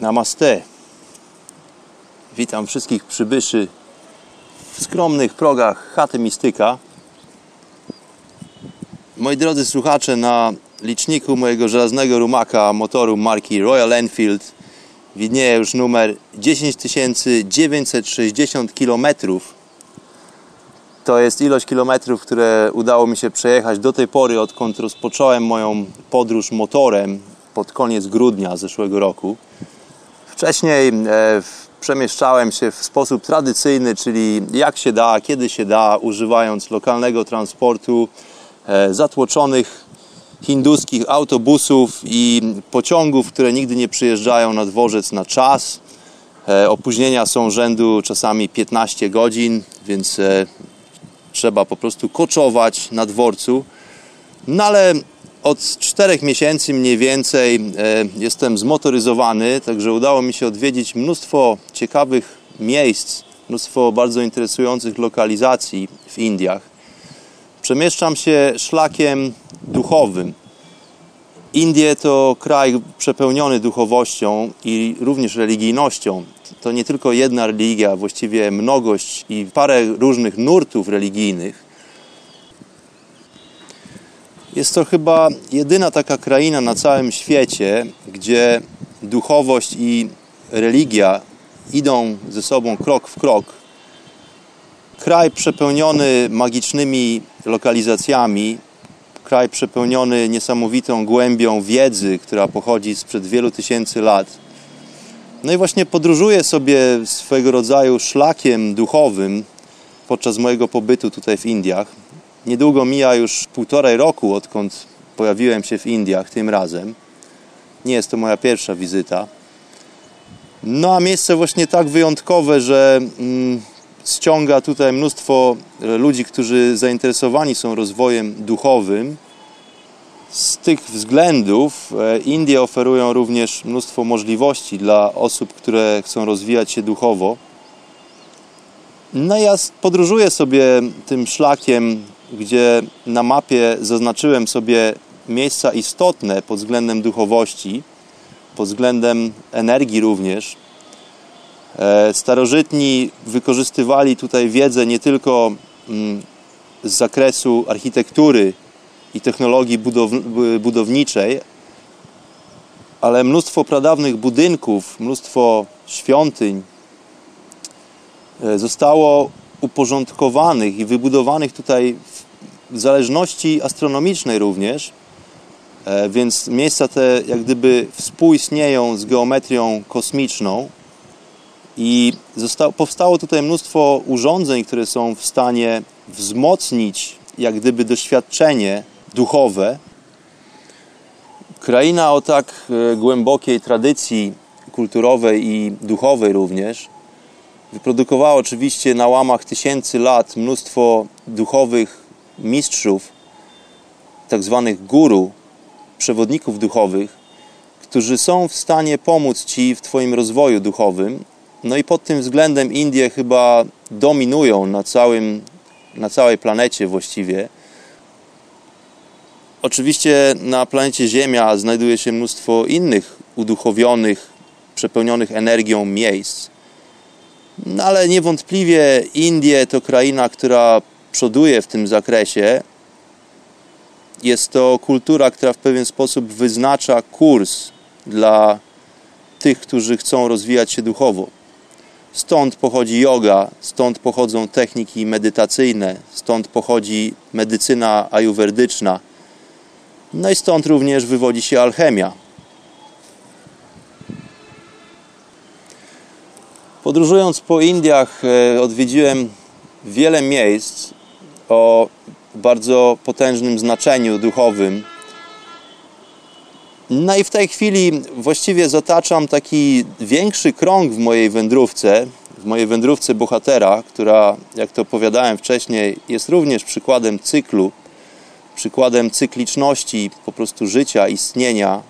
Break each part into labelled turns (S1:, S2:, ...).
S1: Namaste. Witam wszystkich przybyszy w skromnych progach chaty Mistyka. Moi drodzy słuchacze, na liczniku mojego żelaznego rumaka motoru marki Royal Enfield widnieje już numer 10960 km. To jest ilość kilometrów, które udało mi się przejechać do tej pory, odkąd rozpocząłem moją podróż motorem pod koniec grudnia zeszłego roku. Wcześniej e, przemieszczałem się w sposób tradycyjny, czyli jak się da, kiedy się da, używając lokalnego transportu, e, zatłoczonych hinduskich autobusów i pociągów, które nigdy nie przyjeżdżają na dworzec na czas. E, opóźnienia są rzędu czasami 15 godzin, więc trzeba po prostu koczować na dworcu. No ale od czterech miesięcy mniej więcej e, jestem zmotoryzowany, także udało mi się odwiedzić mnóstwo ciekawych miejsc, mnóstwo bardzo interesujących lokalizacji w Indiach. Przemieszczam się szlakiem duchowym. Indie to kraj przepełniony duchowością i również religijnością. To nie tylko jedna religia, właściwie mnogość i parę różnych nurtów religijnych. Jest to chyba jedyna taka kraina na całym świecie, gdzie duchowość i religia idą ze sobą krok w krok. Kraj przepełniony magicznymi lokalizacjami, kraj przepełniony niesamowitą głębią wiedzy, która pochodzi sprzed wielu tysięcy lat. No i właśnie podróżuję sobie swego rodzaju szlakiem duchowym podczas mojego pobytu tutaj w Indiach. Niedługo mija już półtorej roku, odkąd pojawiłem się w Indiach tym razem. Nie jest to moja pierwsza wizyta. No a miejsce właśnie tak wyjątkowe, że mm, ściąga tutaj mnóstwo ludzi, którzy zainteresowani są rozwojem duchowym. Z tych względów e, Indie oferują również mnóstwo możliwości dla osób, które chcą rozwijać się duchowo. No ja podróżuję sobie tym szlakiem gdzie na mapie zaznaczyłem sobie miejsca istotne pod względem duchowości, pod względem energii również. E, starożytni wykorzystywali tutaj wiedzę nie tylko mm, z zakresu architektury i technologii budowniczej, ale mnóstwo pradawnych budynków, mnóstwo świątyń e, zostało uporządkowanych i wybudowanych tutaj w zależności astronomicznej również, e, więc miejsca te jak gdyby współistnieją z geometrią kosmiczną i zostało, powstało tutaj mnóstwo urządzeń, które są w stanie wzmocnić jak gdyby doświadczenie duchowe. Kraina o tak e, głębokiej tradycji kulturowej i duchowej również – Wyprodukowała oczywiście na łamach tysięcy lat mnóstwo duchowych mistrzów, tak zwanych guru, przewodników duchowych, którzy są w stanie pomóc Ci w Twoim rozwoju duchowym. No i pod tym względem Indie chyba dominują na, całym, na całej planecie właściwie. Oczywiście na planecie Ziemia znajduje się mnóstwo innych uduchowionych, przepełnionych energią miejsc. No ale niewątpliwie Indie to kraina, która przoduje w tym zakresie. Jest to kultura, która w pewien sposób wyznacza kurs dla tych, którzy chcą rozwijać się duchowo. Stąd pochodzi yoga, stąd pochodzą techniki medytacyjne, stąd pochodzi medycyna ajurwedyczna. No i stąd również wywodzi się alchemia. Podróżując po Indiach, e, odwiedziłem wiele miejsc o bardzo potężnym znaczeniu duchowym. No i w tej chwili właściwie zataczam taki większy krąg w mojej wędrówce, w mojej wędrówce bohatera, która, jak to opowiadałem wcześniej, jest również przykładem cyklu, przykładem cykliczności po prostu życia, istnienia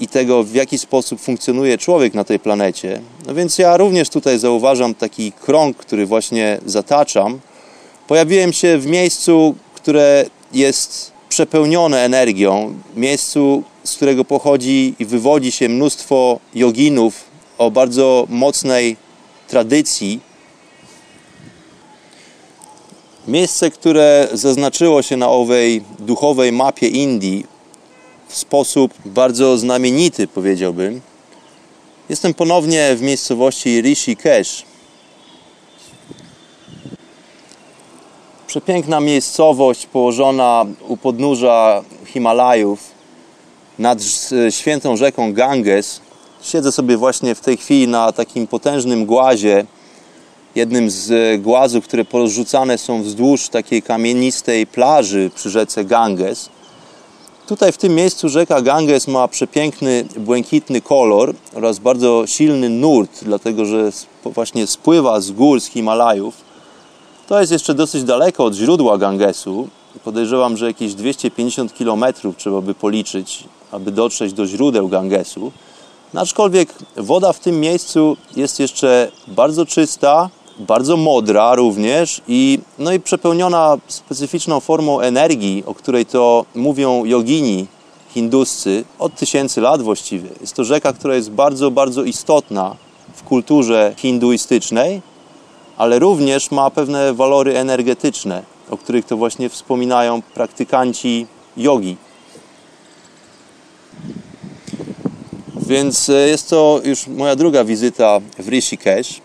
S1: i tego, w jaki sposób funkcjonuje człowiek na tej planecie. No więc ja również tutaj zauważam taki krąg, który właśnie zataczam. Pojawiłem się w miejscu, które jest przepełnione energią, miejscu, z którego pochodzi i wywodzi się mnóstwo joginów o bardzo mocnej tradycji. Miejsce, które zaznaczyło się na owej duchowej mapie Indii w sposób bardzo znamienity, powiedziałbym. Jestem ponownie w miejscowości Rishikesh. Przepiękna miejscowość położona u podnóża Himalajów nad świętą rzeką Ganges. Siedzę sobie właśnie w tej chwili na takim potężnym głazie, jednym z głazów, które porozrzucane są wzdłuż takiej kamienistej plaży przy rzece Ganges. Tutaj w tym miejscu rzeka Ganges ma przepiękny, błękitny kolor oraz bardzo silny nurt, dlatego że właśnie spływa z gór, z Himalajów. To jest jeszcze dosyć daleko od źródła Gangesu. Podejrzewam, że jakieś 250 km trzeba by policzyć, aby dotrzeć do źródeł Gangesu. No, aczkolwiek woda w tym miejscu jest jeszcze bardzo czysta, bardzo modra również i, no i przepełniona specyficzną formą energii, o której to mówią jogini hinduscy od tysięcy lat właściwie. Jest to rzeka, która jest bardzo, bardzo istotna w kulturze hinduistycznej, ale również ma pewne walory energetyczne, o których to właśnie wspominają praktykanci jogi. Więc e, jest to już moja druga wizyta w Rishikesh.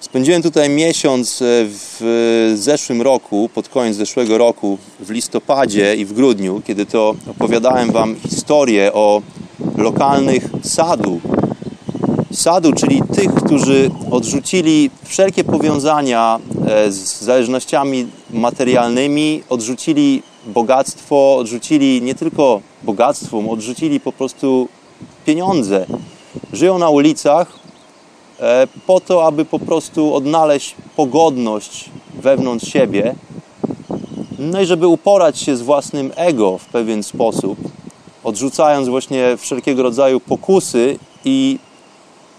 S1: Spędziłem tutaj miesiąc e, w zeszłym roku, pod koniec zeszłego roku, w listopadzie i w grudniu, kiedy to opowiadałem Wam historię o lokalnych sadu. Sadu, czyli tych, którzy odrzucili wszelkie powiązania e, z zależnościami materialnymi, odrzucili bogactwo, odrzucili nie tylko bogactwo, odrzucili po prostu pieniądze. Żyją na ulicach, E, po to, aby po prostu odnaleźć pogodność wewnątrz siebie, no i żeby uporać się z własnym ego w pewien sposób, odrzucając właśnie wszelkiego rodzaju pokusy i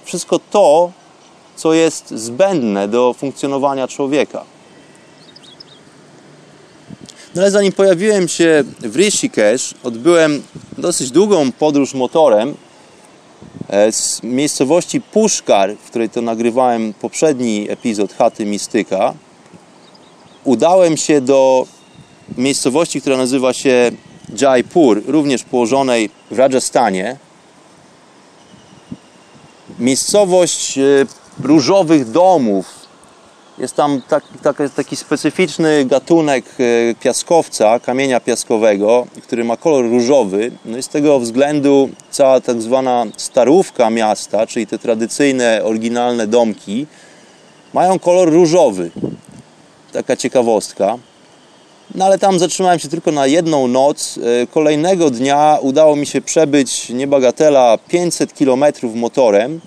S1: wszystko to, co jest zbędne do funkcjonowania człowieka. No ale zanim pojawiłem się w Rishikesh, odbyłem dosyć długą podróż motorem E, z miejscowości Puszkar, w której to nagrywałem poprzedni epizod Chaty Mistyka, udałem się do miejscowości, która nazywa się Jaipur, również położonej w Rajasthanie. Miejscowość e, różowych domów, jest tam tak, tak, taki specyficzny gatunek e, piaskowca, kamienia piaskowego, który ma kolor różowy. No i z tego względu cała tak zwana starówka miasta, czyli te tradycyjne, oryginalne domki, mają kolor różowy. Taka ciekawostka. No ale tam zatrzymałem się tylko na jedną noc. E, kolejnego dnia udało mi się przebyć niebagatela 500 km motorem.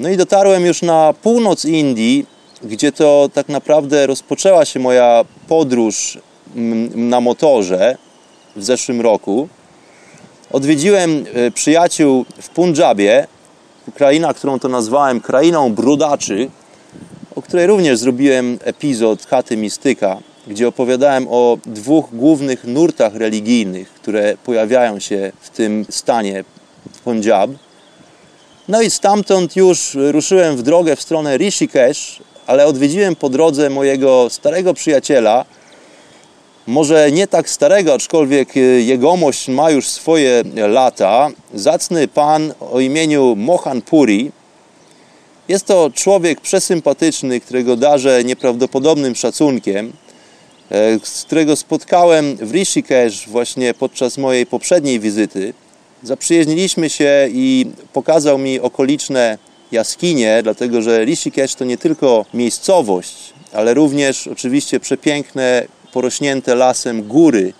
S1: No i dotarłem już na północ Indii, gdzie to tak naprawdę rozpoczęła się moja podróż na motorze w zeszłym roku. Odwiedziłem e, przyjaciół w Punjabie, kraina, którą to nazwałem krainą brudaczy, o której również zrobiłem epizod Chaty Mistyka, gdzie opowiadałem o dwóch głównych nurtach religijnych, które pojawiają się w tym stanie Punjab. No i stamtąd już ruszyłem w drogę w stronę Rishikesh, ale odwiedziłem po drodze mojego starego przyjaciela, może nie tak starego, aczkolwiek y, jegomość ma już swoje lata, zacny pan o imieniu Mohan Puri. Jest to człowiek przesympatyczny, którego darzę nieprawdopodobnym szacunkiem, e, z którego spotkałem w Rishikesh właśnie podczas mojej poprzedniej wizyty. Zaprzyjaźniliśmy się i pokazał mi okoliczne jaskinie, dlatego że Rishikesh to nie tylko miejscowość, ale również oczywiście przepiękne, porośnięte lasem góry,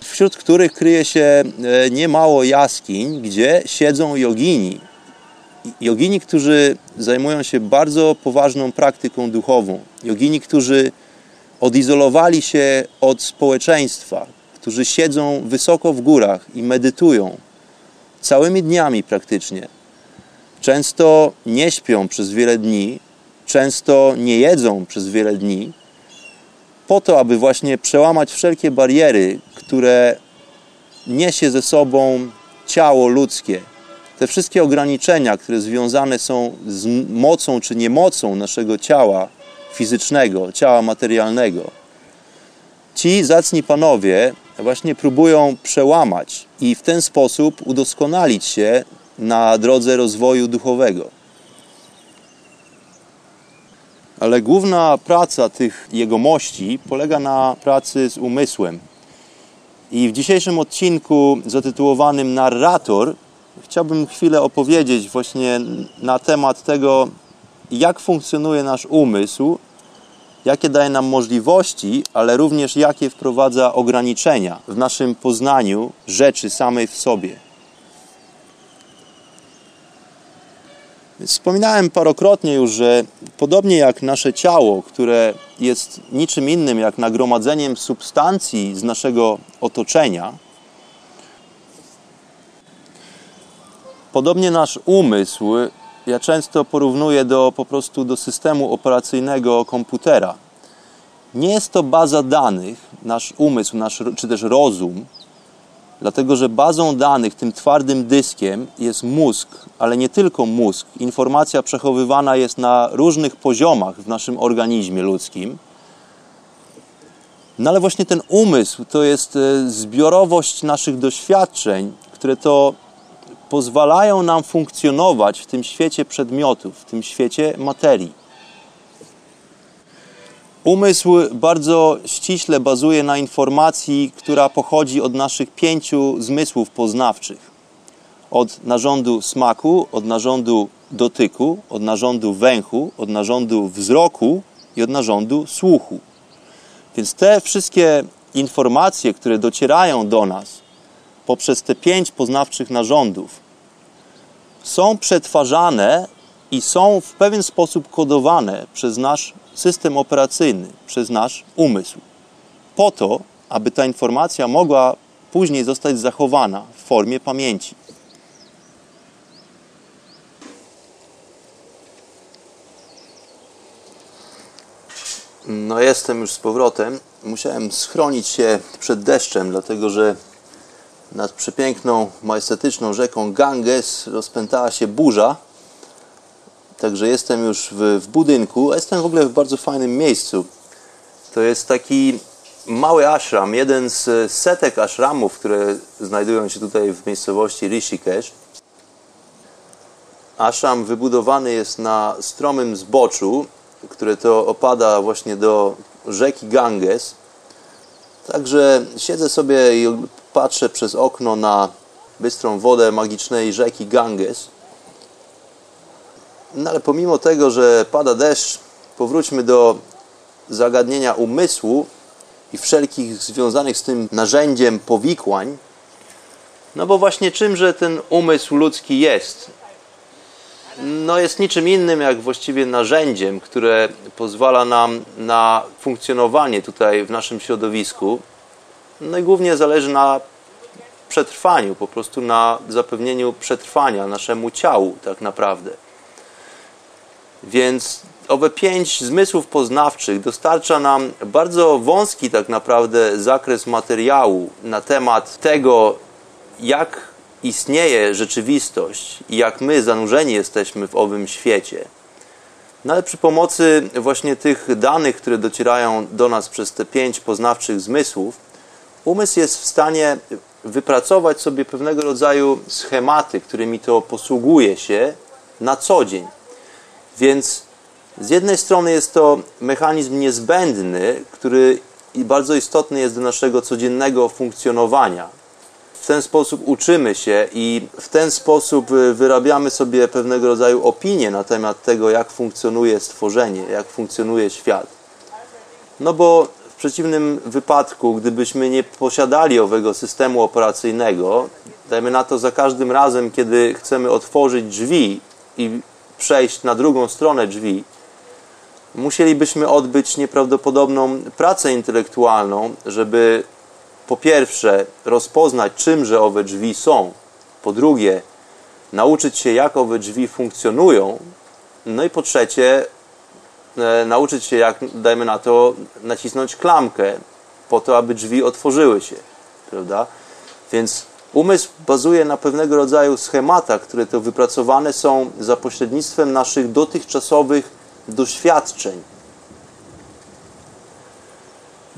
S1: wśród których kryje się e, niemało jaskiń, gdzie siedzą jogini. Jogini, którzy zajmują się bardzo poważną praktyką duchową. Jogini, którzy odizolowali się od społeczeństwa, którzy siedzą wysoko w górach i medytują całymi dniami praktycznie. Często nie śpią przez wiele dni, często nie jedzą przez wiele dni, po to, aby właśnie przełamać wszelkie bariery, które niesie ze sobą ciało ludzkie. Te wszystkie ograniczenia, które związane są z mocą czy niemocą naszego ciała fizycznego, ciała materialnego. Ci zacni panowie właśnie próbują przełamać i w ten sposób udoskonalić się na drodze rozwoju duchowego. Ale główna praca tych jegomości polega na pracy z umysłem. I w dzisiejszym odcinku zatytułowanym Narrator chciałbym chwilę opowiedzieć właśnie na temat tego, jak funkcjonuje nasz umysł, jakie daje nam możliwości, ale również jakie wprowadza ograniczenia w naszym poznaniu rzeczy samej w sobie. Wspominałem parokrotnie już, że podobnie jak nasze ciało, które jest niczym innym jak nagromadzeniem substancji z naszego otoczenia, podobnie nasz umysł ja często porównuję do, po prostu do systemu operacyjnego komputera. Nie jest to baza danych, nasz umysł, nasz, czy też rozum, Dlatego, że bazą danych, tym twardym dyskiem jest mózg, ale nie tylko mózg. Informacja przechowywana jest na różnych poziomach w naszym organizmie ludzkim. No ale właśnie ten umysł to jest e, zbiorowość naszych doświadczeń, które to pozwalają nam funkcjonować w tym świecie przedmiotów, w tym świecie materii. Umysł bardzo ściśle bazuje na informacji, która pochodzi od naszych pięciu zmysłów poznawczych. Od narządu smaku, od narządu dotyku, od narządu węchu, od narządu wzroku i od narządu słuchu. Więc te wszystkie informacje, które docierają do nas poprzez te pięć poznawczych narządów, są przetwarzane i są w pewien sposób kodowane przez nasz system operacyjny, przez nasz umysł. Po to, aby ta informacja mogła później zostać zachowana w formie pamięci. No jestem już z powrotem. Musiałem schronić się przed deszczem, dlatego że nad przepiękną, majestetyczną rzeką Ganges rozpętała się burza Także jestem już w, w budynku, jestem w ogóle w bardzo fajnym miejscu. To jest taki mały ashram, jeden z setek ashramów, które znajdują się tutaj w miejscowości Rishikesh. Ashram wybudowany jest na stromym zboczu, które to opada właśnie do rzeki Ganges. Także siedzę sobie i patrzę przez okno na bystrą wodę magicznej rzeki Ganges. No ale pomimo tego, że pada deszcz, powróćmy do zagadnienia umysłu i wszelkich związanych z tym narzędziem powikłań. No bo właśnie czymże ten umysł ludzki jest? No jest niczym innym jak właściwie narzędziem, które pozwala nam na funkcjonowanie tutaj w naszym środowisku. No i głównie zależy na przetrwaniu, po prostu na zapewnieniu przetrwania naszemu ciału tak naprawdę. Więc owe pięć zmysłów poznawczych dostarcza nam bardzo wąski tak naprawdę zakres materiału na temat tego, jak istnieje rzeczywistość i jak my zanurzeni jesteśmy w owym świecie. No ale przy pomocy właśnie tych danych, które docierają do nas przez te pięć poznawczych zmysłów, umysł jest w stanie wypracować sobie pewnego rodzaju schematy, którymi to posługuje się na co dzień. Więc z jednej strony jest to mechanizm niezbędny, który bardzo istotny jest do naszego codziennego funkcjonowania. W ten sposób uczymy się i w ten sposób y, wyrabiamy sobie pewnego rodzaju opinię na temat tego, jak funkcjonuje stworzenie, jak funkcjonuje świat. No bo w przeciwnym wypadku, gdybyśmy nie posiadali owego systemu operacyjnego, dajmy na to za każdym razem, kiedy chcemy otworzyć drzwi i przejść na drugą stronę drzwi, musielibyśmy odbyć nieprawdopodobną pracę intelektualną, żeby po pierwsze rozpoznać, czymże owe drzwi są, po drugie nauczyć się, jak owe drzwi funkcjonują, no i po trzecie e, nauczyć się, jak, dajmy na to, nacisnąć klamkę po to, aby drzwi otworzyły się, prawda? Więc umysł bazuje na pewnego rodzaju schematach, które to wypracowane są za pośrednictwem naszych dotychczasowych doświadczeń.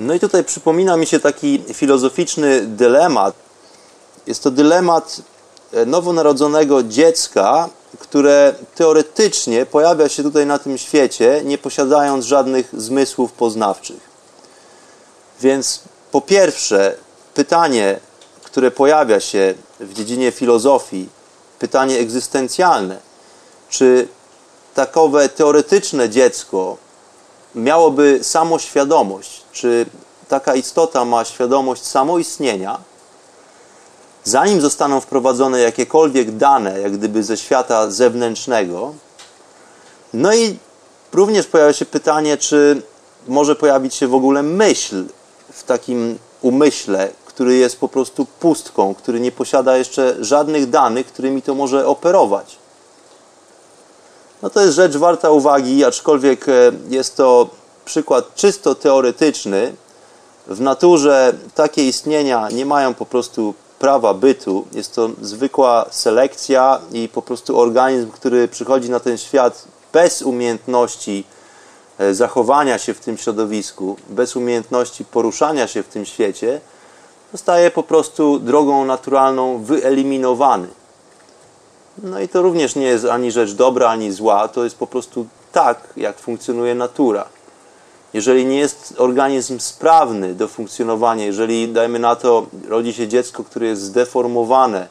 S1: No i tutaj przypomina mi się taki filozoficzny dylemat. Jest to dylemat e, nowonarodzonego dziecka, które teoretycznie pojawia się tutaj na tym świecie, nie posiadając żadnych zmysłów poznawczych. Więc po pierwsze, pytanie, które pojawia się w dziedzinie filozofii, pytanie egzystencjalne, czy takowe teoretyczne dziecko miałoby samoświadomość, czy taka istota ma świadomość samoistnienia, zanim zostaną wprowadzone jakiekolwiek dane, jak gdyby ze świata zewnętrznego. No i również pojawia się pytanie, czy może pojawić się w ogóle myśl w takim umyśle, który jest po prostu pustką, który nie posiada jeszcze żadnych danych, którymi to może operować. No to jest rzecz warta uwagi, aczkolwiek e, jest to przykład czysto teoretyczny. W naturze takie istnienia nie mają po prostu prawa bytu. Jest to zwykła selekcja i po prostu organizm, który przychodzi na ten świat bez umiejętności e, zachowania się w tym środowisku, bez umiejętności poruszania się w tym świecie, zostaje po prostu drogą naturalną wyeliminowany. No i to również nie jest ani rzecz dobra, ani zła, to jest po prostu tak, jak funkcjonuje natura. Jeżeli nie jest organizm sprawny do funkcjonowania, jeżeli, dajmy na to, rodzi się dziecko, które jest zdeformowane,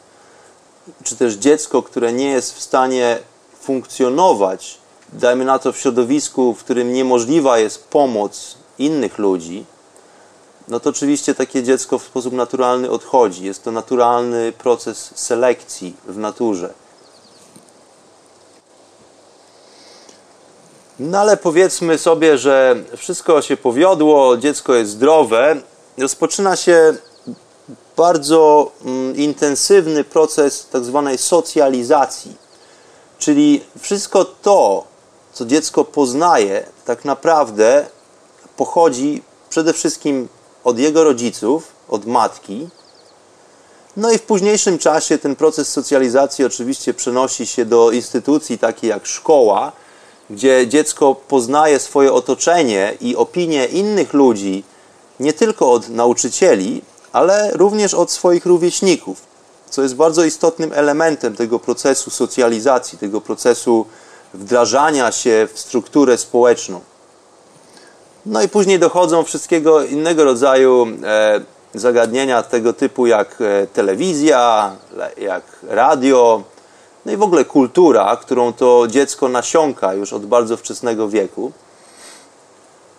S1: czy też dziecko, które nie jest w stanie funkcjonować, dajmy na to w środowisku, w którym niemożliwa jest pomoc innych ludzi, no to oczywiście takie dziecko w sposób naturalny odchodzi. Jest to naturalny proces selekcji w naturze. No ale powiedzmy sobie, że wszystko się powiodło, dziecko jest zdrowe. Rozpoczyna się bardzo mm, intensywny proces tak zwanej socjalizacji. Czyli wszystko to, co dziecko poznaje, tak naprawdę pochodzi przede wszystkim od jego rodziców, od matki. No i w późniejszym czasie ten proces socjalizacji oczywiście przenosi się do instytucji takiej jak szkoła, gdzie dziecko poznaje swoje otoczenie i opinie innych ludzi, nie tylko od nauczycieli, ale również od swoich rówieśników, co jest bardzo istotnym elementem tego procesu socjalizacji, tego procesu wdrażania się w strukturę społeczną. No i później dochodzą wszystkiego innego rodzaju e, zagadnienia tego typu jak e, telewizja, jak radio, no i w ogóle kultura, którą to dziecko nasiąka już od bardzo wczesnego wieku.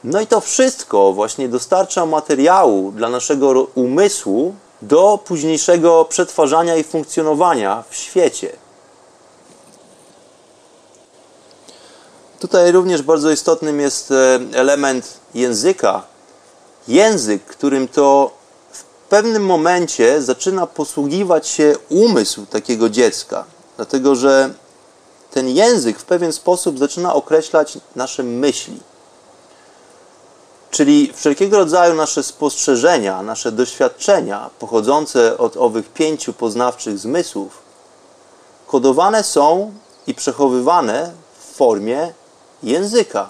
S1: No i to wszystko właśnie dostarcza materiału dla naszego umysłu do późniejszego przetwarzania i funkcjonowania w świecie. Tutaj również bardzo istotnym jest e, element języka. Język, którym to w pewnym momencie zaczyna posługiwać się umysł takiego dziecka. Dlatego, że ten język w pewien sposób zaczyna określać nasze myśli. Czyli wszelkiego rodzaju nasze spostrzeżenia, nasze doświadczenia pochodzące od owych pięciu poznawczych zmysłów kodowane są i przechowywane w formie języka.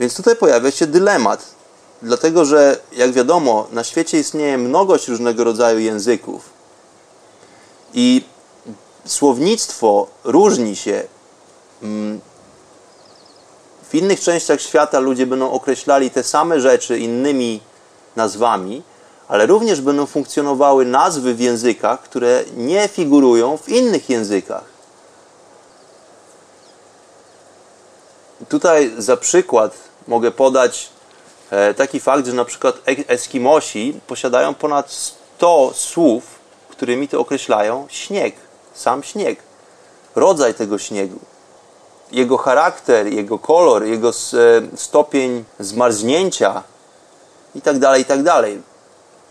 S1: Więc tutaj pojawia się dylemat, dlatego że, jak wiadomo, na świecie istnieje mnogość różnego rodzaju języków. I słownictwo różni się mm, W innych częściach świata ludzie będą określali te same rzeczy innymi nazwami, ale również będą funkcjonowały nazwy w językach, które nie figurują w innych językach. Tutaj za przykład mogę podać e, taki fakt, że na przykład Eskimosi posiadają ponad 100 słów, którymi to określają śnieg, sam śnieg, rodzaj tego śniegu, jego charakter, jego kolor, jego e, stopień zmarznięcia itd., tak itd. Tak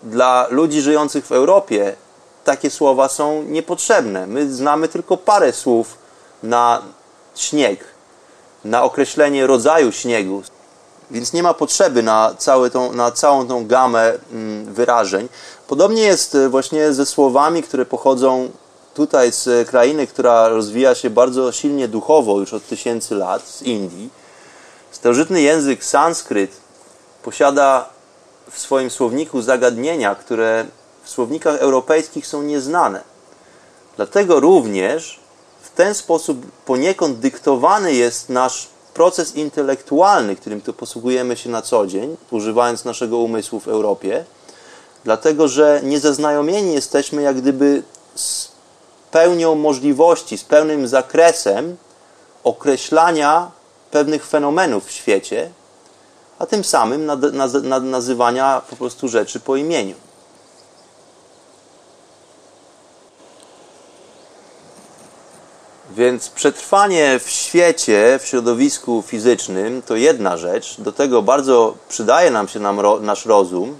S1: Dla ludzi żyjących w Europie takie słowa są niepotrzebne. My znamy tylko parę słów na śnieg na określenie rodzaju śniegu. Więc nie ma potrzeby na, tą, na całą tą gamę mm, wyrażeń. Podobnie jest e, właśnie ze słowami, które pochodzą tutaj z krainy, która rozwija się bardzo silnie duchowo już od tysięcy lat, z Indii. Starożytny język sanskryt posiada w swoim słowniku zagadnienia, które w słownikach europejskich są nieznane. Dlatego również ten sposób poniekąd dyktowany jest nasz proces intelektualny, którym to posługujemy się na co dzień, używając naszego umysłu w Europie, dlatego że niezaznajomieni jesteśmy jak gdyby z pełnią możliwości, z pełnym zakresem określania pewnych fenomenów w świecie, a tym samym nazywania po prostu rzeczy po imieniu. Więc przetrwanie w świecie, w środowisku fizycznym to jedna rzecz. Do tego bardzo przydaje nam się nam nasz rozum.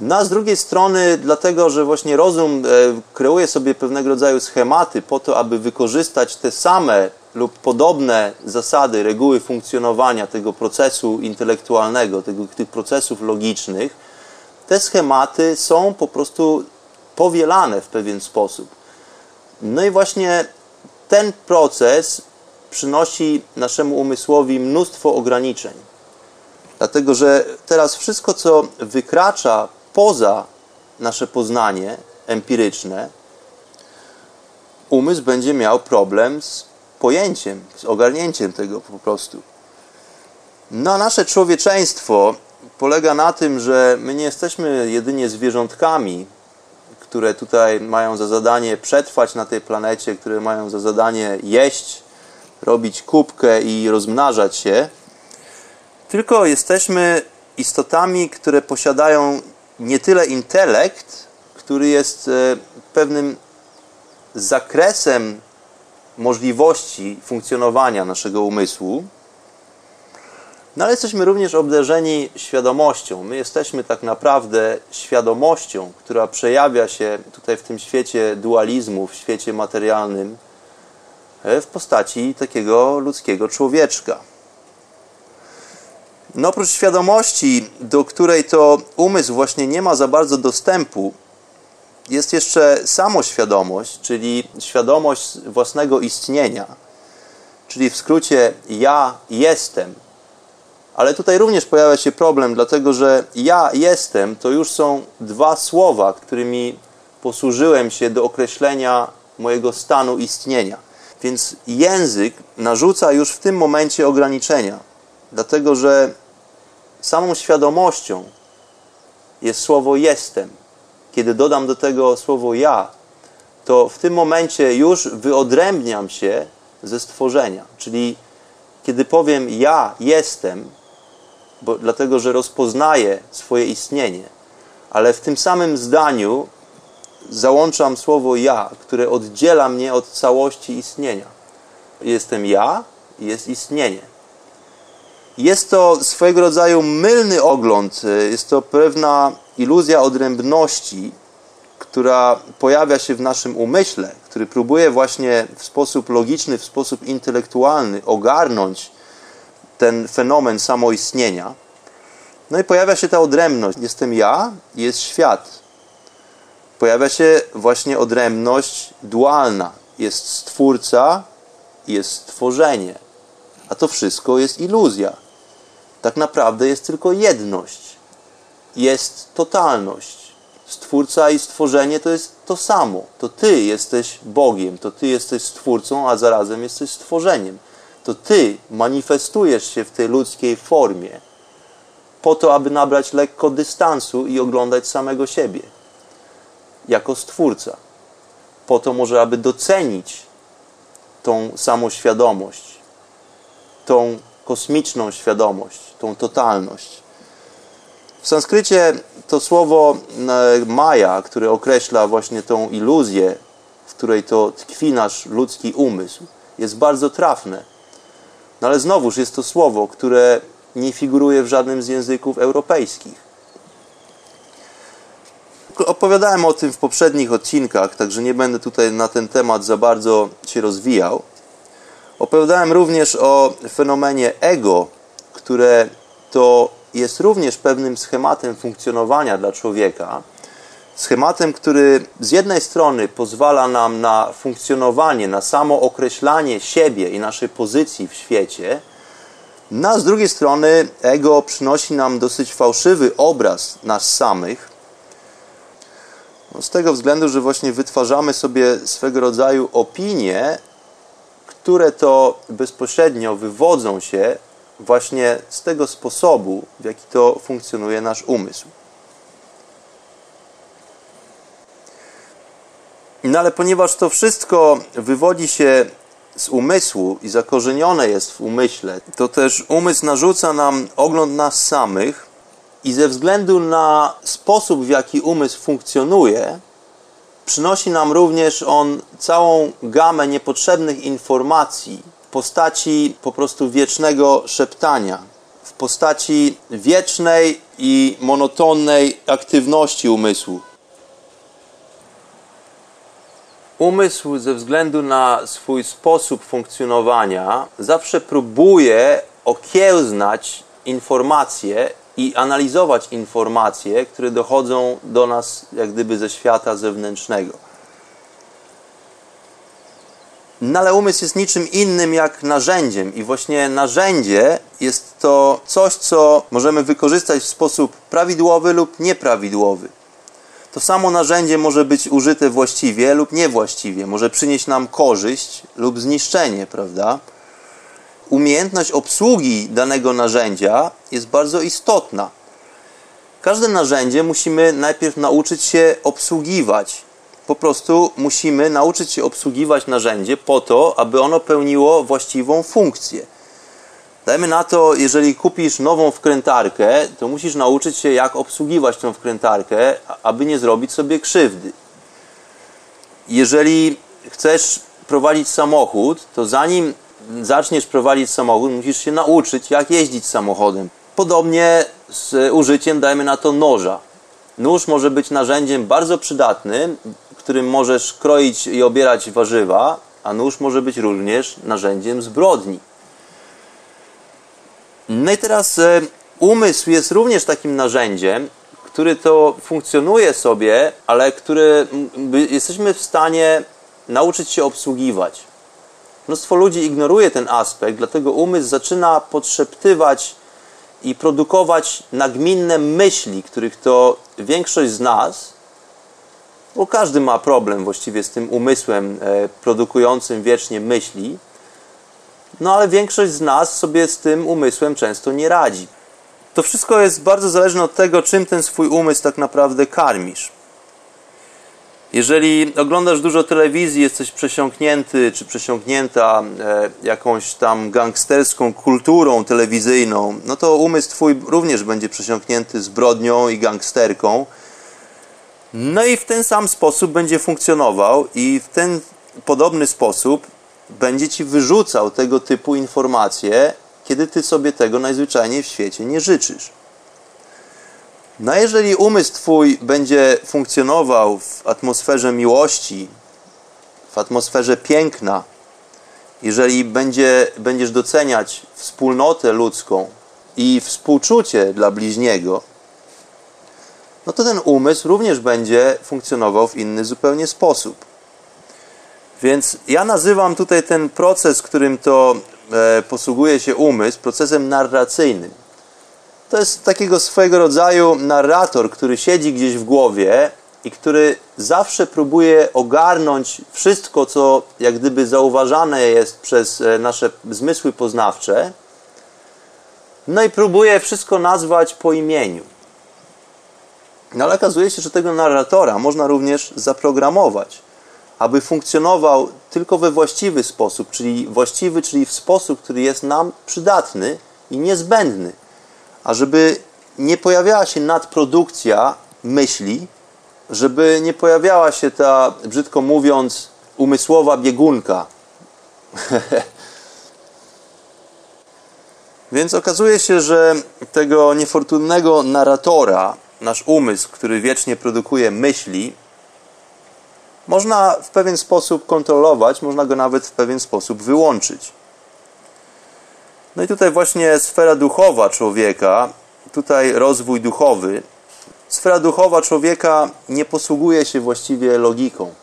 S1: No a z drugiej strony, dlatego, że właśnie rozum e, kreuje sobie pewnego rodzaju schematy po to, aby wykorzystać te same lub podobne zasady, reguły funkcjonowania tego procesu intelektualnego, tego, tych procesów logicznych, te schematy są po prostu powielane w pewien sposób. No i właśnie ten proces przynosi naszemu umysłowi mnóstwo ograniczeń. Dlatego, że teraz wszystko, co wykracza poza nasze poznanie empiryczne, umysł będzie miał problem z pojęciem, z ogarnięciem tego po prostu. No, nasze człowieczeństwo polega na tym, że my nie jesteśmy jedynie zwierzątkami, które tutaj mają za zadanie przetrwać na tej planecie, które mają za zadanie jeść, robić kubkę i rozmnażać się, tylko jesteśmy istotami, które posiadają nie tyle intelekt, który jest e, pewnym zakresem możliwości funkcjonowania naszego umysłu, no ale jesteśmy również obdarzeni świadomością. My jesteśmy tak naprawdę świadomością, która przejawia się tutaj w tym świecie dualizmu, w świecie materialnym, e, w postaci takiego ludzkiego człowieczka. No oprócz świadomości, do której to umysł właśnie nie ma za bardzo dostępu, jest jeszcze samoświadomość, czyli świadomość własnego istnienia, czyli w skrócie ja jestem – ale tutaj również pojawia się problem, dlatego że ja jestem to już są dwa słowa, którymi posłużyłem się do określenia mojego stanu istnienia. Więc język narzuca już w tym momencie ograniczenia, dlatego że samą świadomością jest słowo jestem. Kiedy dodam do tego słowo ja, to w tym momencie już wyodrębniam się ze stworzenia. Czyli kiedy powiem ja jestem, bo, dlatego że rozpoznaję swoje istnienie. Ale w tym samym zdaniu załączam słowo ja, które oddziela mnie od całości istnienia. Jestem ja i jest istnienie. Jest to swojego rodzaju mylny ogląd, jest to pewna iluzja odrębności, która pojawia się w naszym umyśle, który próbuje właśnie w sposób logiczny, w sposób intelektualny ogarnąć ten fenomen samoistnienia. No i pojawia się ta odrębność. Jestem ja, jest świat. Pojawia się właśnie odrębność dualna. Jest stwórca, jest stworzenie. A to wszystko jest iluzja. Tak naprawdę jest tylko jedność. Jest totalność. Stwórca i stworzenie to jest to samo. To ty jesteś Bogiem, to ty jesteś stwórcą, a zarazem jesteś stworzeniem to ty manifestujesz się w tej ludzkiej formie po to, aby nabrać lekko dystansu i oglądać samego siebie jako stwórca. Po to może, aby docenić tą samoświadomość, tą kosmiczną świadomość, tą totalność. W sanskrycie to słowo e, maja, które określa właśnie tą iluzję, w której to tkwi nasz ludzki umysł, jest bardzo trafne. No ale znowuż jest to słowo, które nie figuruje w żadnym z języków europejskich. Opowiadałem o tym w poprzednich odcinkach, także nie będę tutaj na ten temat za bardzo się rozwijał. Opowiadałem również o fenomenie ego, które to jest również pewnym schematem funkcjonowania dla człowieka. Schematem, który z jednej strony pozwala nam na funkcjonowanie, na samo określanie siebie i naszej pozycji w świecie, no z drugiej strony ego przynosi nam dosyć fałszywy obraz nas samych. No z tego względu, że właśnie wytwarzamy sobie swego rodzaju opinie, które to bezpośrednio wywodzą się właśnie z tego sposobu, w jaki to funkcjonuje nasz umysł. No ale ponieważ to wszystko wywodzi się z umysłu i zakorzenione jest w umyśle, to też umysł narzuca nam ogląd nas samych i ze względu na sposób, w jaki umysł funkcjonuje, przynosi nam również on całą gamę niepotrzebnych informacji w postaci po prostu wiecznego szeptania, w postaci wiecznej i monotonnej aktywności umysłu. Umysł ze względu na swój sposób funkcjonowania zawsze próbuje okiełznać informacje i analizować informacje, które dochodzą do nas jak gdyby ze świata zewnętrznego. No ale umysł jest niczym innym jak narzędziem, i właśnie narzędzie jest to coś, co możemy wykorzystać w sposób prawidłowy lub nieprawidłowy. To samo narzędzie może być użyte właściwie lub niewłaściwie, może przynieść nam korzyść lub zniszczenie, prawda? Umiejętność obsługi danego narzędzia jest bardzo istotna. Każde narzędzie musimy najpierw nauczyć się obsługiwać. Po prostu musimy nauczyć się obsługiwać narzędzie po to, aby ono pełniło właściwą funkcję. Dajmy na to, jeżeli kupisz nową wkrętarkę, to musisz nauczyć się, jak obsługiwać tą wkrętarkę, aby nie zrobić sobie krzywdy. Jeżeli chcesz prowadzić samochód, to zanim zaczniesz prowadzić samochód, musisz się nauczyć, jak jeździć samochodem. Podobnie z użyciem, dajmy na to, noża. Nóż może być narzędziem bardzo przydatnym, którym możesz kroić i obierać warzywa, a nóż może być również narzędziem zbrodni. No i teraz e, umysł jest również takim narzędziem, który to funkcjonuje sobie, ale który jesteśmy w stanie nauczyć się obsługiwać. Mnóstwo ludzi ignoruje ten aspekt, dlatego umysł zaczyna podszeptywać i produkować nagminne myśli, których to większość z nas, bo każdy ma problem właściwie z tym umysłem e, produkującym wiecznie myśli, no ale większość z nas sobie z tym umysłem często nie radzi. To wszystko jest bardzo zależne od tego, czym ten swój umysł tak naprawdę karmisz. Jeżeli oglądasz dużo telewizji, jesteś przesiąknięty czy przesiąknięta e, jakąś tam gangsterską kulturą telewizyjną, no to umysł twój również będzie przesiąknięty zbrodnią i gangsterką. No i w ten sam sposób będzie funkcjonował i w ten podobny sposób będzie ci wyrzucał tego typu informacje, kiedy ty sobie tego najzwyczajniej w świecie nie życzysz. No jeżeli umysł Twój będzie funkcjonował w atmosferze miłości, w atmosferze piękna, jeżeli będzie, będziesz doceniać wspólnotę ludzką i współczucie dla bliźniego, no to ten umysł również będzie funkcjonował w inny zupełnie sposób. Więc ja nazywam tutaj ten proces, którym to e, posługuje się umysł, procesem narracyjnym. To jest takiego swojego rodzaju narrator, który siedzi gdzieś w głowie i który zawsze próbuje ogarnąć wszystko, co jak gdyby zauważane jest przez e, nasze zmysły poznawcze, no i próbuje wszystko nazwać po imieniu. No ale okazuje się, że tego narratora można również zaprogramować, aby funkcjonował tylko we właściwy sposób, czyli właściwy, czyli w sposób, który jest nam przydatny i niezbędny. A żeby nie pojawiała się nadprodukcja myśli, żeby nie pojawiała się ta, brzydko mówiąc, umysłowa biegunka. Więc okazuje się, że tego niefortunnego narratora, nasz umysł, który wiecznie produkuje myśli, można w pewien sposób kontrolować, można go nawet w pewien sposób wyłączyć. No i tutaj właśnie sfera duchowa człowieka, tutaj rozwój duchowy. Sfera duchowa człowieka nie posługuje się właściwie logiką.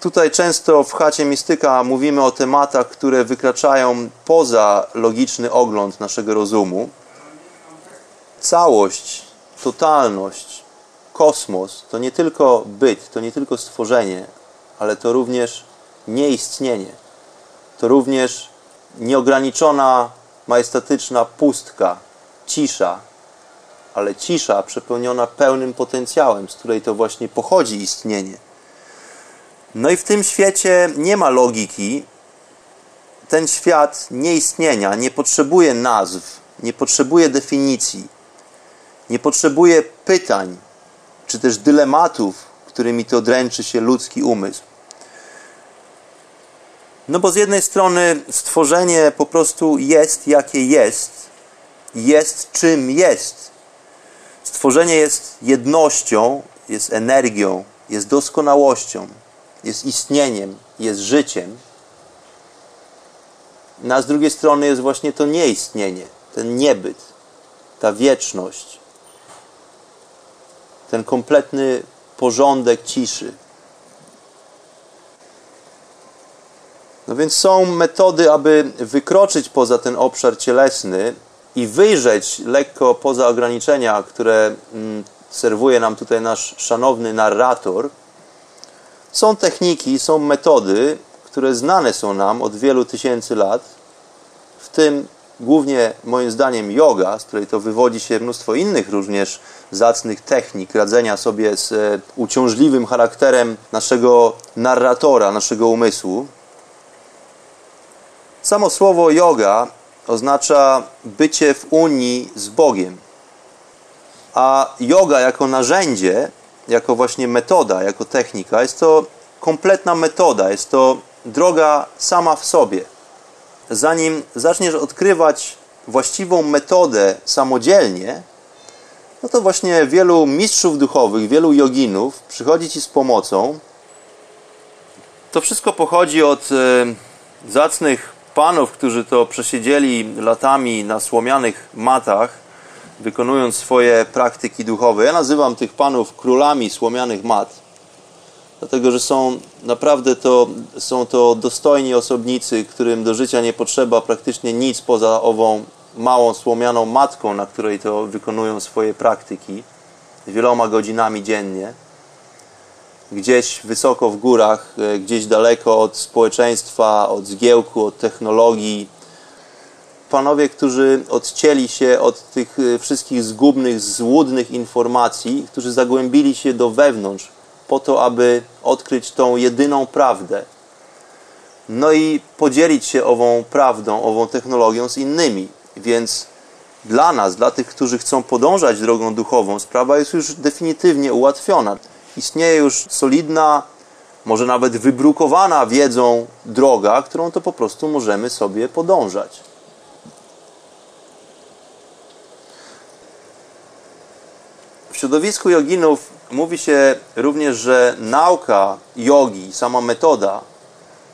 S1: Tutaj często w chacie mistyka mówimy o tematach, które wykraczają poza logiczny ogląd naszego rozumu. Całość, totalność, kosmos to nie tylko byt, to nie tylko stworzenie, ale to również nieistnienie. To również nieograniczona, majestatyczna pustka, cisza, ale cisza przepełniona pełnym potencjałem, z której to właśnie pochodzi istnienie. No i w tym świecie nie ma logiki. Ten świat nieistnienia nie potrzebuje nazw, nie potrzebuje definicji, nie potrzebuje pytań, czy też dylematów, którymi to dręczy się ludzki umysł. No bo z jednej strony stworzenie po prostu jest jakie jest, jest czym jest. Stworzenie jest jednością, jest energią, jest doskonałością, jest istnieniem, jest życiem. No a z drugiej strony jest właśnie to nieistnienie, ten niebyt, ta wieczność, ten kompletny porządek ciszy. No więc są metody, aby wykroczyć poza ten obszar cielesny i wyjrzeć lekko poza ograniczenia, które mm, serwuje nam tutaj nasz szanowny narrator. Są techniki, są metody, które znane są nam od wielu tysięcy lat, w tym głównie moim zdaniem yoga, z której to wywodzi się mnóstwo innych również zacnych technik radzenia sobie z e, uciążliwym charakterem naszego narratora, naszego umysłu. Samo słowo yoga oznacza bycie w unii z Bogiem. A yoga jako narzędzie, jako właśnie metoda, jako technika, jest to kompletna metoda, jest to droga sama w sobie. Zanim zaczniesz odkrywać właściwą metodę samodzielnie, no to właśnie wielu mistrzów duchowych, wielu joginów przychodzi ci z pomocą. To wszystko pochodzi od e, zacnych panów, którzy to przesiedzieli latami na słomianych matach, wykonując swoje praktyki duchowe. Ja nazywam tych panów królami słomianych mat, dlatego że są naprawdę to, są to dostojni osobnicy, którym do życia nie potrzeba praktycznie nic poza ową małą słomianą matką, na której to wykonują swoje praktyki wieloma godzinami dziennie gdzieś wysoko w górach, e, gdzieś daleko od społeczeństwa, od zgiełku, od technologii. Panowie, którzy odcięli się od tych e, wszystkich zgubnych, złudnych informacji, którzy zagłębili się do wewnątrz po to, aby odkryć tą jedyną prawdę. No i podzielić się ową prawdą, ową technologią z innymi. Więc dla nas, dla tych, którzy chcą podążać drogą duchową, sprawa jest już definitywnie ułatwiona istnieje już solidna, może nawet wybrukowana wiedzą droga, którą to po prostu możemy sobie podążać. W środowisku joginów mówi się również, że nauka jogi, sama metoda,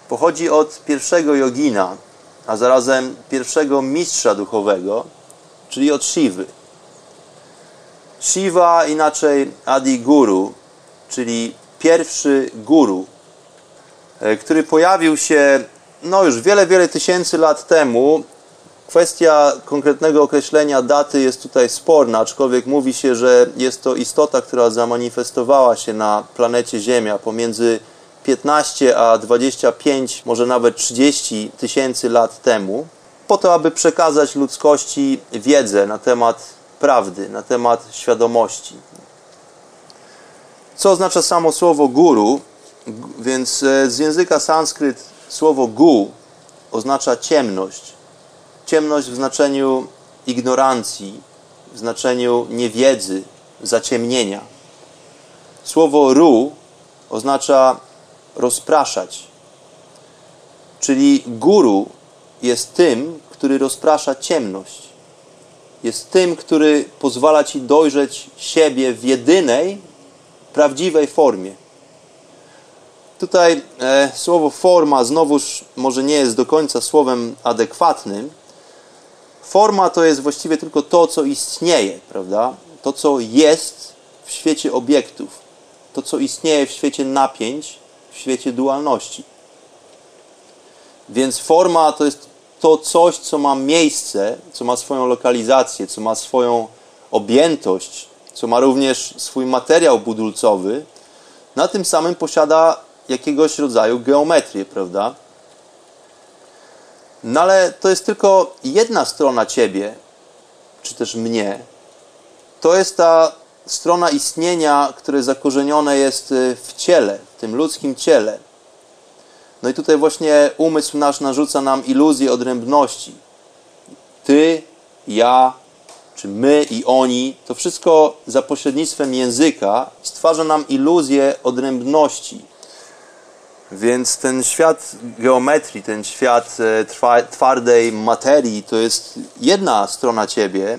S1: pochodzi od pierwszego jogina, a zarazem pierwszego mistrza duchowego, czyli od Shivy. Shiva, inaczej Adi Guru, czyli pierwszy guru, e, który pojawił się no już wiele, wiele tysięcy lat temu Kwestia konkretnego określenia daty jest tutaj sporna, aczkolwiek mówi się, że jest to istota, która zamanifestowała się na planecie Ziemia pomiędzy 15 a 25, może nawet 30 tysięcy lat temu, po to, aby przekazać ludzkości wiedzę na temat prawdy, na temat świadomości. Co oznacza samo słowo guru? Więc e, z języka sanskryt słowo gu oznacza ciemność. Ciemność w znaczeniu ignorancji, w znaczeniu niewiedzy, zaciemnienia. Słowo ru oznacza rozpraszać. Czyli guru jest tym, który rozprasza ciemność. Jest tym, który pozwala ci dojrzeć siebie w jedynej, prawdziwej formie. Tutaj e, słowo forma znowuż może nie jest do końca słowem adekwatnym. Forma to jest właściwie tylko to, co istnieje, prawda? To, co jest w świecie obiektów, to, co istnieje w świecie napięć, w świecie dualności. Więc forma to jest to coś, co ma miejsce, co ma swoją lokalizację, co ma swoją objętość, co ma również swój materiał budulcowy, na tym samym posiada jakiegoś rodzaju geometrię, prawda? No ale to jest tylko jedna strona ciebie, czy też mnie. To jest ta strona istnienia, które zakorzenione jest y, w ciele, w tym ludzkim ciele. No i tutaj właśnie umysł nasz narzuca nam iluzję odrębności. Ty, ja, czy my i oni, to wszystko za pośrednictwem języka stwarza nam iluzję odrębności. Więc ten świat geometrii, ten świat e, twardej materii to jest jedna strona ciebie,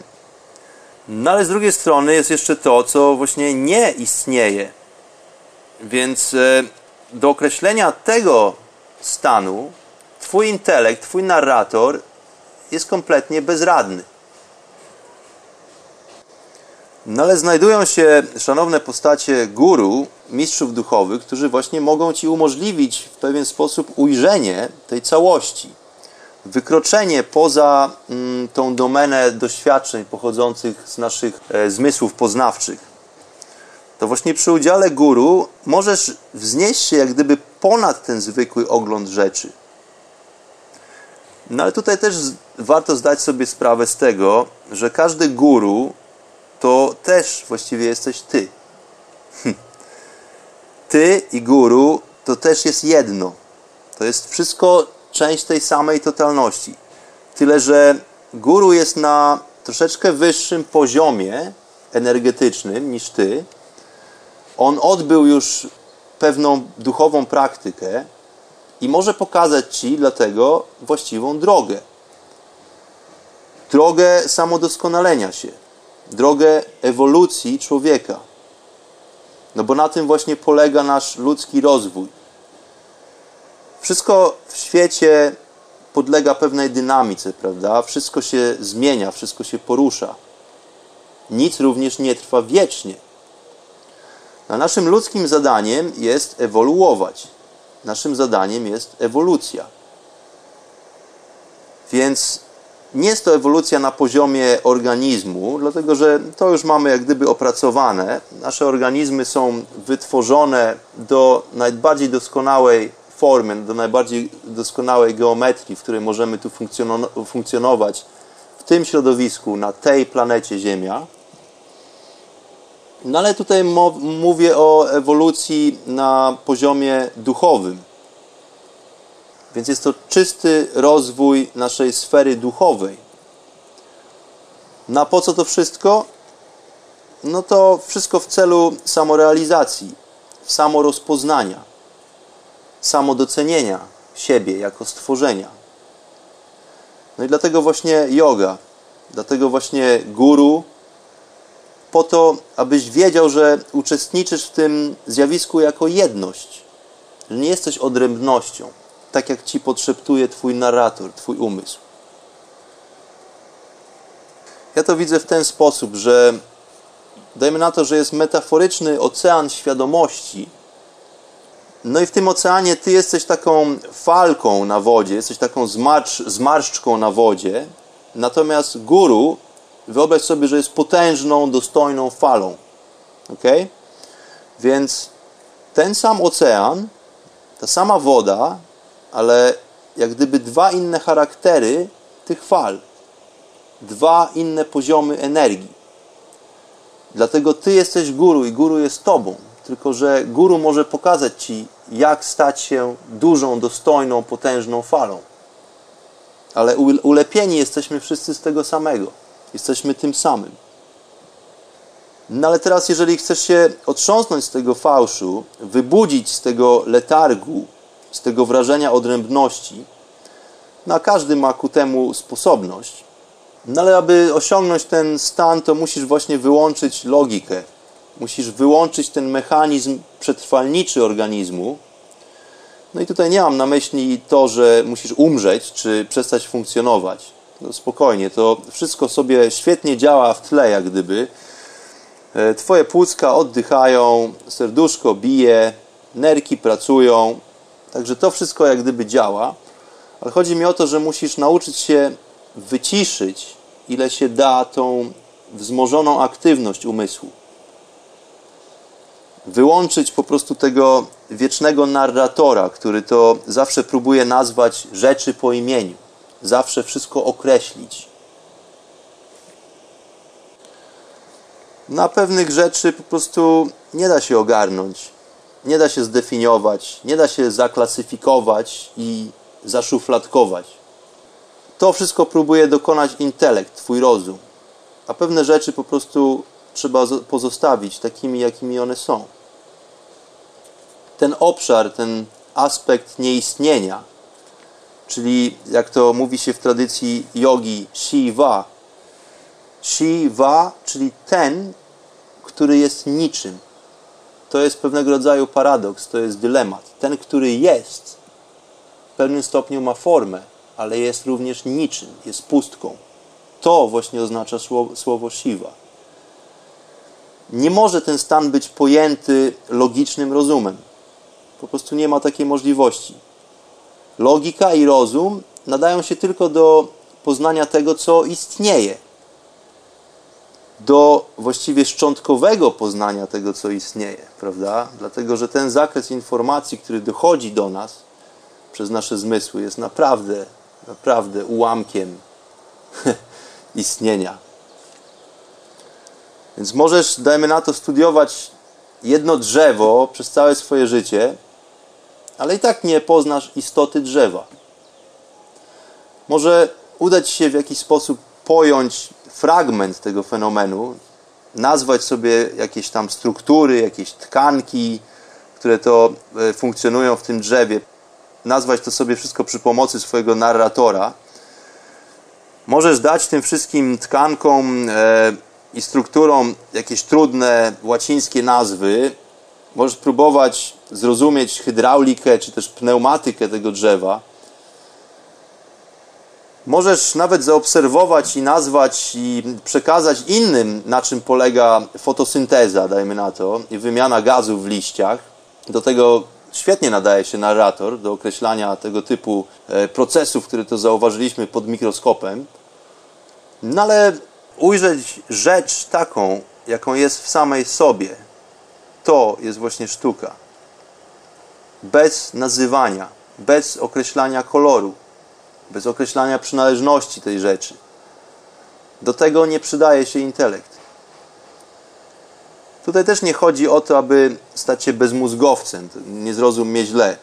S1: no ale z drugiej strony jest jeszcze to, co właśnie nie istnieje. Więc e, do określenia tego stanu Twój intelekt, Twój narrator jest kompletnie bezradny. No ale znajdują się szanowne postacie guru, mistrzów duchowych, którzy właśnie mogą Ci umożliwić w pewien sposób ujrzenie tej całości. Wykroczenie poza mm, tą domenę doświadczeń pochodzących z naszych e, zmysłów poznawczych. To właśnie przy udziale guru możesz wznieść się jak gdyby ponad ten zwykły ogląd rzeczy. No ale tutaj też warto zdać sobie sprawę z tego, że każdy guru to też właściwie jesteś ty. Hm. Ty i guru to też jest jedno. To jest wszystko część tej samej totalności. Tyle, że guru jest na troszeczkę wyższym poziomie energetycznym niż ty. On odbył już pewną duchową praktykę i może pokazać ci dlatego właściwą drogę. Drogę samodoskonalenia się drogę ewolucji człowieka. No bo na tym właśnie polega nasz ludzki rozwój. Wszystko w świecie podlega pewnej dynamice, prawda? Wszystko się zmienia, wszystko się porusza. Nic również nie trwa wiecznie. A naszym ludzkim zadaniem jest ewoluować. Naszym zadaniem jest ewolucja. Więc nie jest to ewolucja na poziomie organizmu, dlatego że to już mamy jak gdyby opracowane. Nasze organizmy są wytworzone do najbardziej doskonałej formy, do najbardziej doskonałej geometrii, w której możemy tu funkcjonować w tym środowisku, na tej planecie Ziemia. No ale tutaj mówię o ewolucji na poziomie duchowym. Więc jest to czysty rozwój naszej sfery duchowej. Na po co to wszystko? No to wszystko w celu samorealizacji, samorozpoznania, samodocenienia siebie jako stworzenia. No i dlatego właśnie yoga, dlatego właśnie guru, po to, abyś wiedział, że uczestniczysz w tym zjawisku jako jedność, że nie jesteś odrębnością tak jak ci podszeptuje Twój narrator, Twój umysł. Ja to widzę w ten sposób, że dajmy na to, że jest metaforyczny ocean świadomości. No i w tym oceanie ty jesteś taką falką na wodzie, jesteś taką zmarsz, zmarszczką na wodzie, Natomiast guru, wyobraź sobie, że jest potężną, dostojną falą. Ok? Więc ten sam ocean, ta sama woda, ale jak gdyby dwa inne charaktery tych fal, dwa inne poziomy energii. Dlatego ty jesteś guru i guru jest tobą. Tylko, że guru może pokazać ci, jak stać się dużą, dostojną, potężną falą. Ale ulepieni jesteśmy wszyscy z tego samego. Jesteśmy tym samym. No ale teraz, jeżeli chcesz się otrząsnąć z tego fałszu, wybudzić z tego letargu, z tego wrażenia odrębności, no każdy ma ku temu sposobność, no ale aby osiągnąć ten stan, to musisz właśnie wyłączyć logikę. Musisz wyłączyć ten mechanizm przetrwalniczy organizmu. No i tutaj nie mam na myśli to, że musisz umrzeć czy przestać funkcjonować. No spokojnie, to wszystko sobie świetnie działa w tle, jak gdyby. E, twoje płucka oddychają, serduszko bije, nerki pracują, także to wszystko jak gdyby działa. Ale chodzi mi o to, że musisz nauczyć się wyciszyć, ile się da, tą wzmożoną aktywność umysłu. Wyłączyć po prostu tego wiecznego narratora, który to zawsze próbuje nazwać rzeczy po imieniu, zawsze wszystko określić. Na pewnych rzeczy po prostu nie da się ogarnąć, nie da się zdefiniować, nie da się zaklasyfikować i zaszufladkować. To wszystko próbuje dokonać intelekt, twój rozum. A pewne rzeczy po prostu trzeba pozostawić takimi, jakimi one są. Ten obszar, ten aspekt nieistnienia, czyli jak to mówi się w tradycji jogi, Shiva. Shiva, czyli ten, który jest niczym. To jest pewnego rodzaju paradoks, to jest dylemat. Ten, który jest, w pewnym stopniu ma formę, ale jest również niczym, jest pustką. To właśnie oznacza słowo, słowo. Nie może ten stan być pojęty logicznym rozumem. Po prostu nie ma takiej możliwości. Logika i rozum nadają się tylko do poznania tego, co istnieje. Do właściwie szczątkowego poznania tego, co istnieje, prawda? Dlatego, że ten zakres informacji, który dochodzi do nas przez nasze zmysły, jest naprawdę naprawdę ułamkiem istnienia. Więc możesz, dajmy na to, studiować jedno drzewo przez całe swoje życie, ale i tak nie poznasz istoty drzewa. Może udać się w jakiś sposób pojąć fragment tego fenomenu, nazwać sobie jakieś tam struktury, jakieś tkanki, które to e, funkcjonują w tym drzewie, nazwać to sobie wszystko przy pomocy swojego narratora. Możesz dać tym wszystkim tkankom e, i strukturom jakieś trudne łacińskie nazwy. Możesz próbować zrozumieć hydraulikę czy też pneumatykę tego drzewa. Możesz nawet zaobserwować i nazwać i przekazać innym, na czym polega fotosynteza, dajmy na to, i wymiana gazów w liściach. Do tego świetnie nadaje się narrator do określania tego typu e, procesów, które to zauważyliśmy pod mikroskopem. No ale ujrzeć rzecz taką, jaką jest w samej sobie, to jest właśnie sztuka. Bez nazywania, bez określania koloru, bez określania przynależności tej rzeczy. Do tego nie przydaje się intelekt. Tutaj też nie chodzi o to, aby stać się bezmózgowcem. Nie zrozum mnie źle.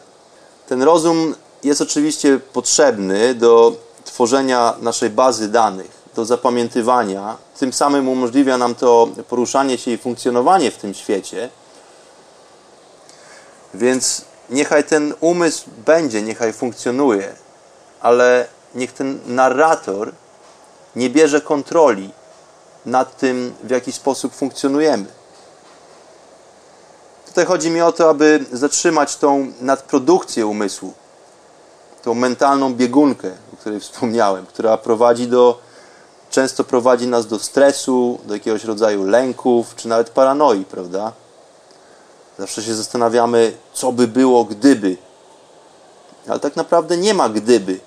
S1: Ten rozum jest oczywiście potrzebny do tworzenia naszej bazy danych, do zapamiętywania. Tym samym umożliwia nam to poruszanie się i funkcjonowanie w tym świecie. Więc niechaj ten umysł będzie, niechaj funkcjonuje, ale niech ten narrator nie bierze kontroli nad tym, w jaki sposób funkcjonujemy. Tutaj chodzi mi o to, aby zatrzymać tą nadprodukcję umysłu, tą mentalną biegunkę, o której wspomniałem, która prowadzi do, często prowadzi nas do stresu, do jakiegoś rodzaju lęków, czy nawet paranoi, prawda? Zawsze się zastanawiamy, co by było, gdyby. Ale tak naprawdę nie ma gdyby.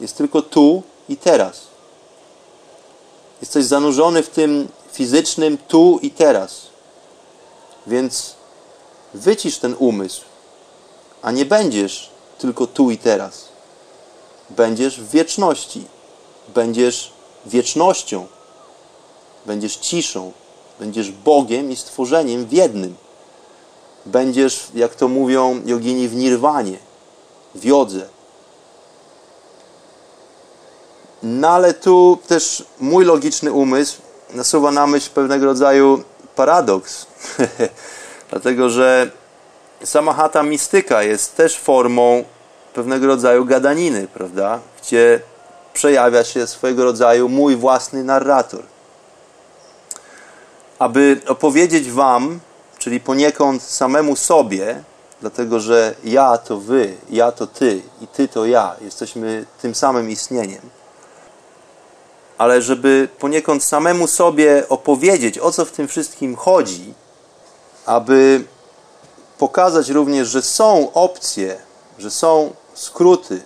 S1: Jest tylko tu i teraz. Jesteś zanurzony w tym fizycznym tu i teraz. Więc wycisz ten umysł, a nie będziesz tylko tu i teraz. Będziesz w wieczności. Będziesz wiecznością. Będziesz ciszą. Będziesz Bogiem i stworzeniem w jednym. Będziesz, jak to mówią jogini, w nirwanie, w jodze. No ale tu też mój logiczny umysł nasuwa na myśl pewnego rodzaju paradoks. Dlatego, że sama chata mistyka jest też formą pewnego rodzaju gadaniny, prawda? Gdzie przejawia się swojego rodzaju mój własny narrator. Aby opowiedzieć Wam, czyli poniekąd samemu sobie, dlatego że ja to Wy, ja to Ty i Ty to ja, jesteśmy tym samym istnieniem. Ale żeby poniekąd samemu sobie opowiedzieć, o co w tym wszystkim chodzi, aby pokazać również, że są opcje, że są skróty,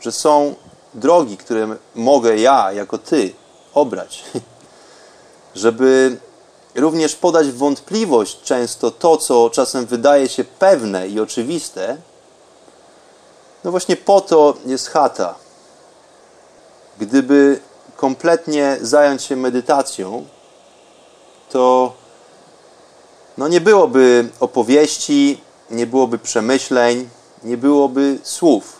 S1: że są drogi, które mogę ja, jako Ty, obrać. Żeby również podać w wątpliwość często to, co czasem wydaje się pewne i oczywiste, no właśnie po to jest chata. Gdyby kompletnie zająć się medytacją, to no nie byłoby opowieści, nie byłoby przemyśleń, nie byłoby słów.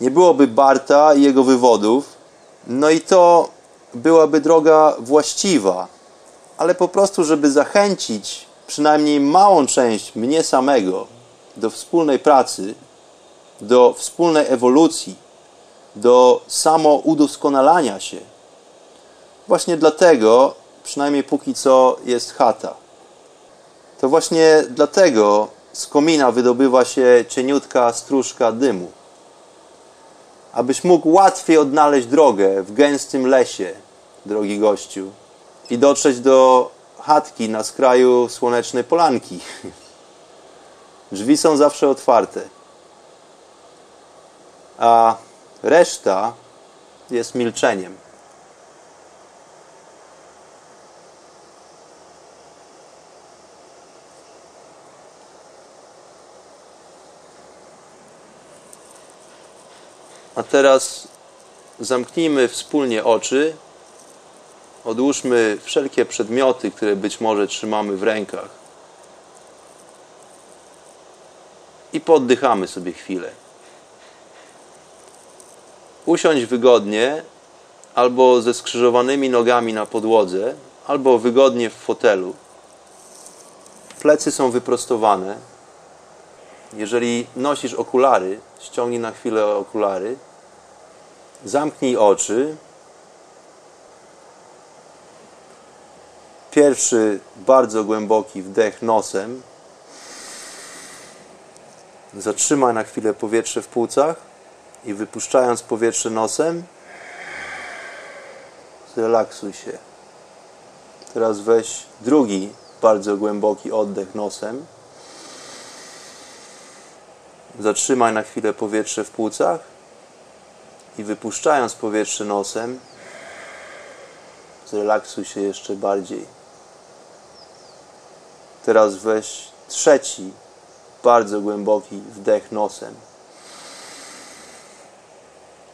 S1: Nie byłoby Barta i jego wywodów, no i to byłaby droga właściwa, ale po prostu, żeby zachęcić przynajmniej małą część mnie samego do wspólnej pracy, do wspólnej ewolucji, do samoudoskonalania się. Właśnie dlatego, przynajmniej póki co, jest chata. To właśnie dlatego z komina wydobywa się cieniutka stróżka dymu. Abyś mógł łatwiej odnaleźć drogę w gęstym lesie, drogi gościu, i dotrzeć do chatki na skraju słonecznej polanki. Drzwi są zawsze otwarte. A reszta jest milczeniem. A teraz zamknijmy wspólnie oczy, odłóżmy wszelkie przedmioty, które być może trzymamy w rękach i poddychamy sobie chwilę. Usiądź wygodnie, albo ze skrzyżowanymi nogami na podłodze, albo wygodnie w fotelu. Plecy są wyprostowane. Jeżeli nosisz okulary, ściągnij na chwilę okulary, zamknij oczy. Pierwszy bardzo głęboki wdech nosem. Zatrzymaj na chwilę powietrze w płucach i wypuszczając powietrze nosem, zrelaksuj się. Teraz weź drugi bardzo głęboki oddech nosem. Zatrzymaj na chwilę powietrze w płucach i wypuszczając powietrze nosem, zrelaksuj się jeszcze bardziej. Teraz weź trzeci, bardzo głęboki wdech nosem.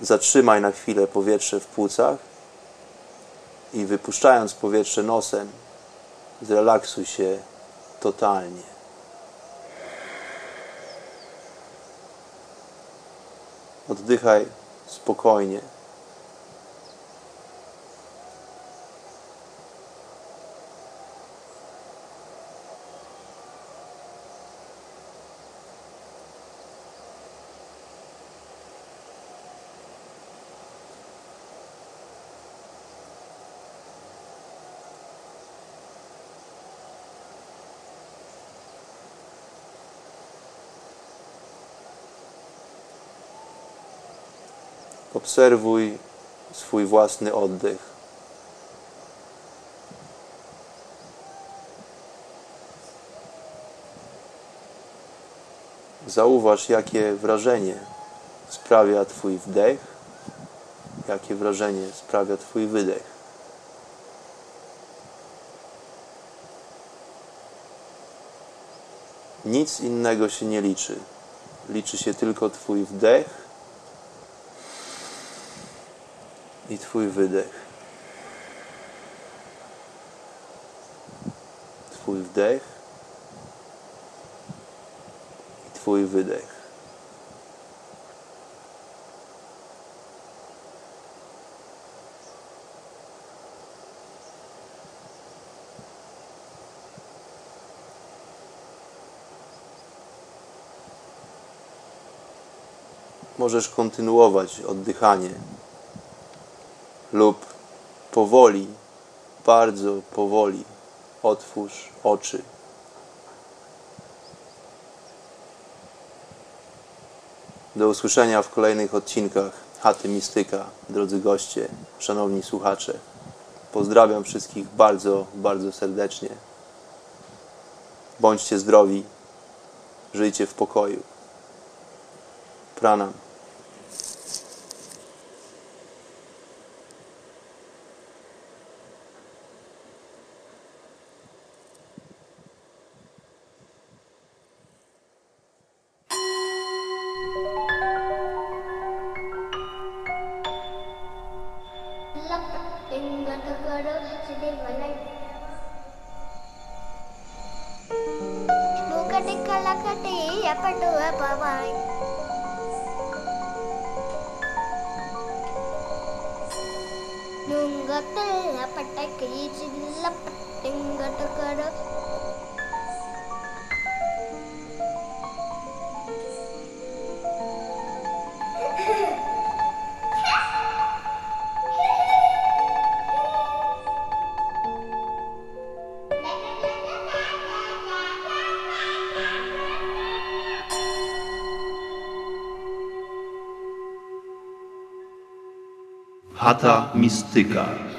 S1: Zatrzymaj na chwilę powietrze w płucach i wypuszczając powietrze nosem, zrelaksuj się totalnie. Oddychaj spokojnie. Obserwuj swój własny oddech. Zauważ, jakie wrażenie sprawia Twój wdech, jakie wrażenie sprawia Twój wydech. Nic innego się nie liczy. Liczy się tylko Twój wdech i Twój wydech. Twój wdech i Twój wydech. Możesz kontynuować oddychanie lub powoli, bardzo powoli otwórz oczy. Do usłyszenia w kolejnych odcinkach Chaty Mistyka, drodzy goście, szanowni słuchacze. Pozdrawiam wszystkich bardzo, bardzo serdecznie. Bądźcie zdrowi, żyjcie w pokoju. Pranam. Chata Mistyka.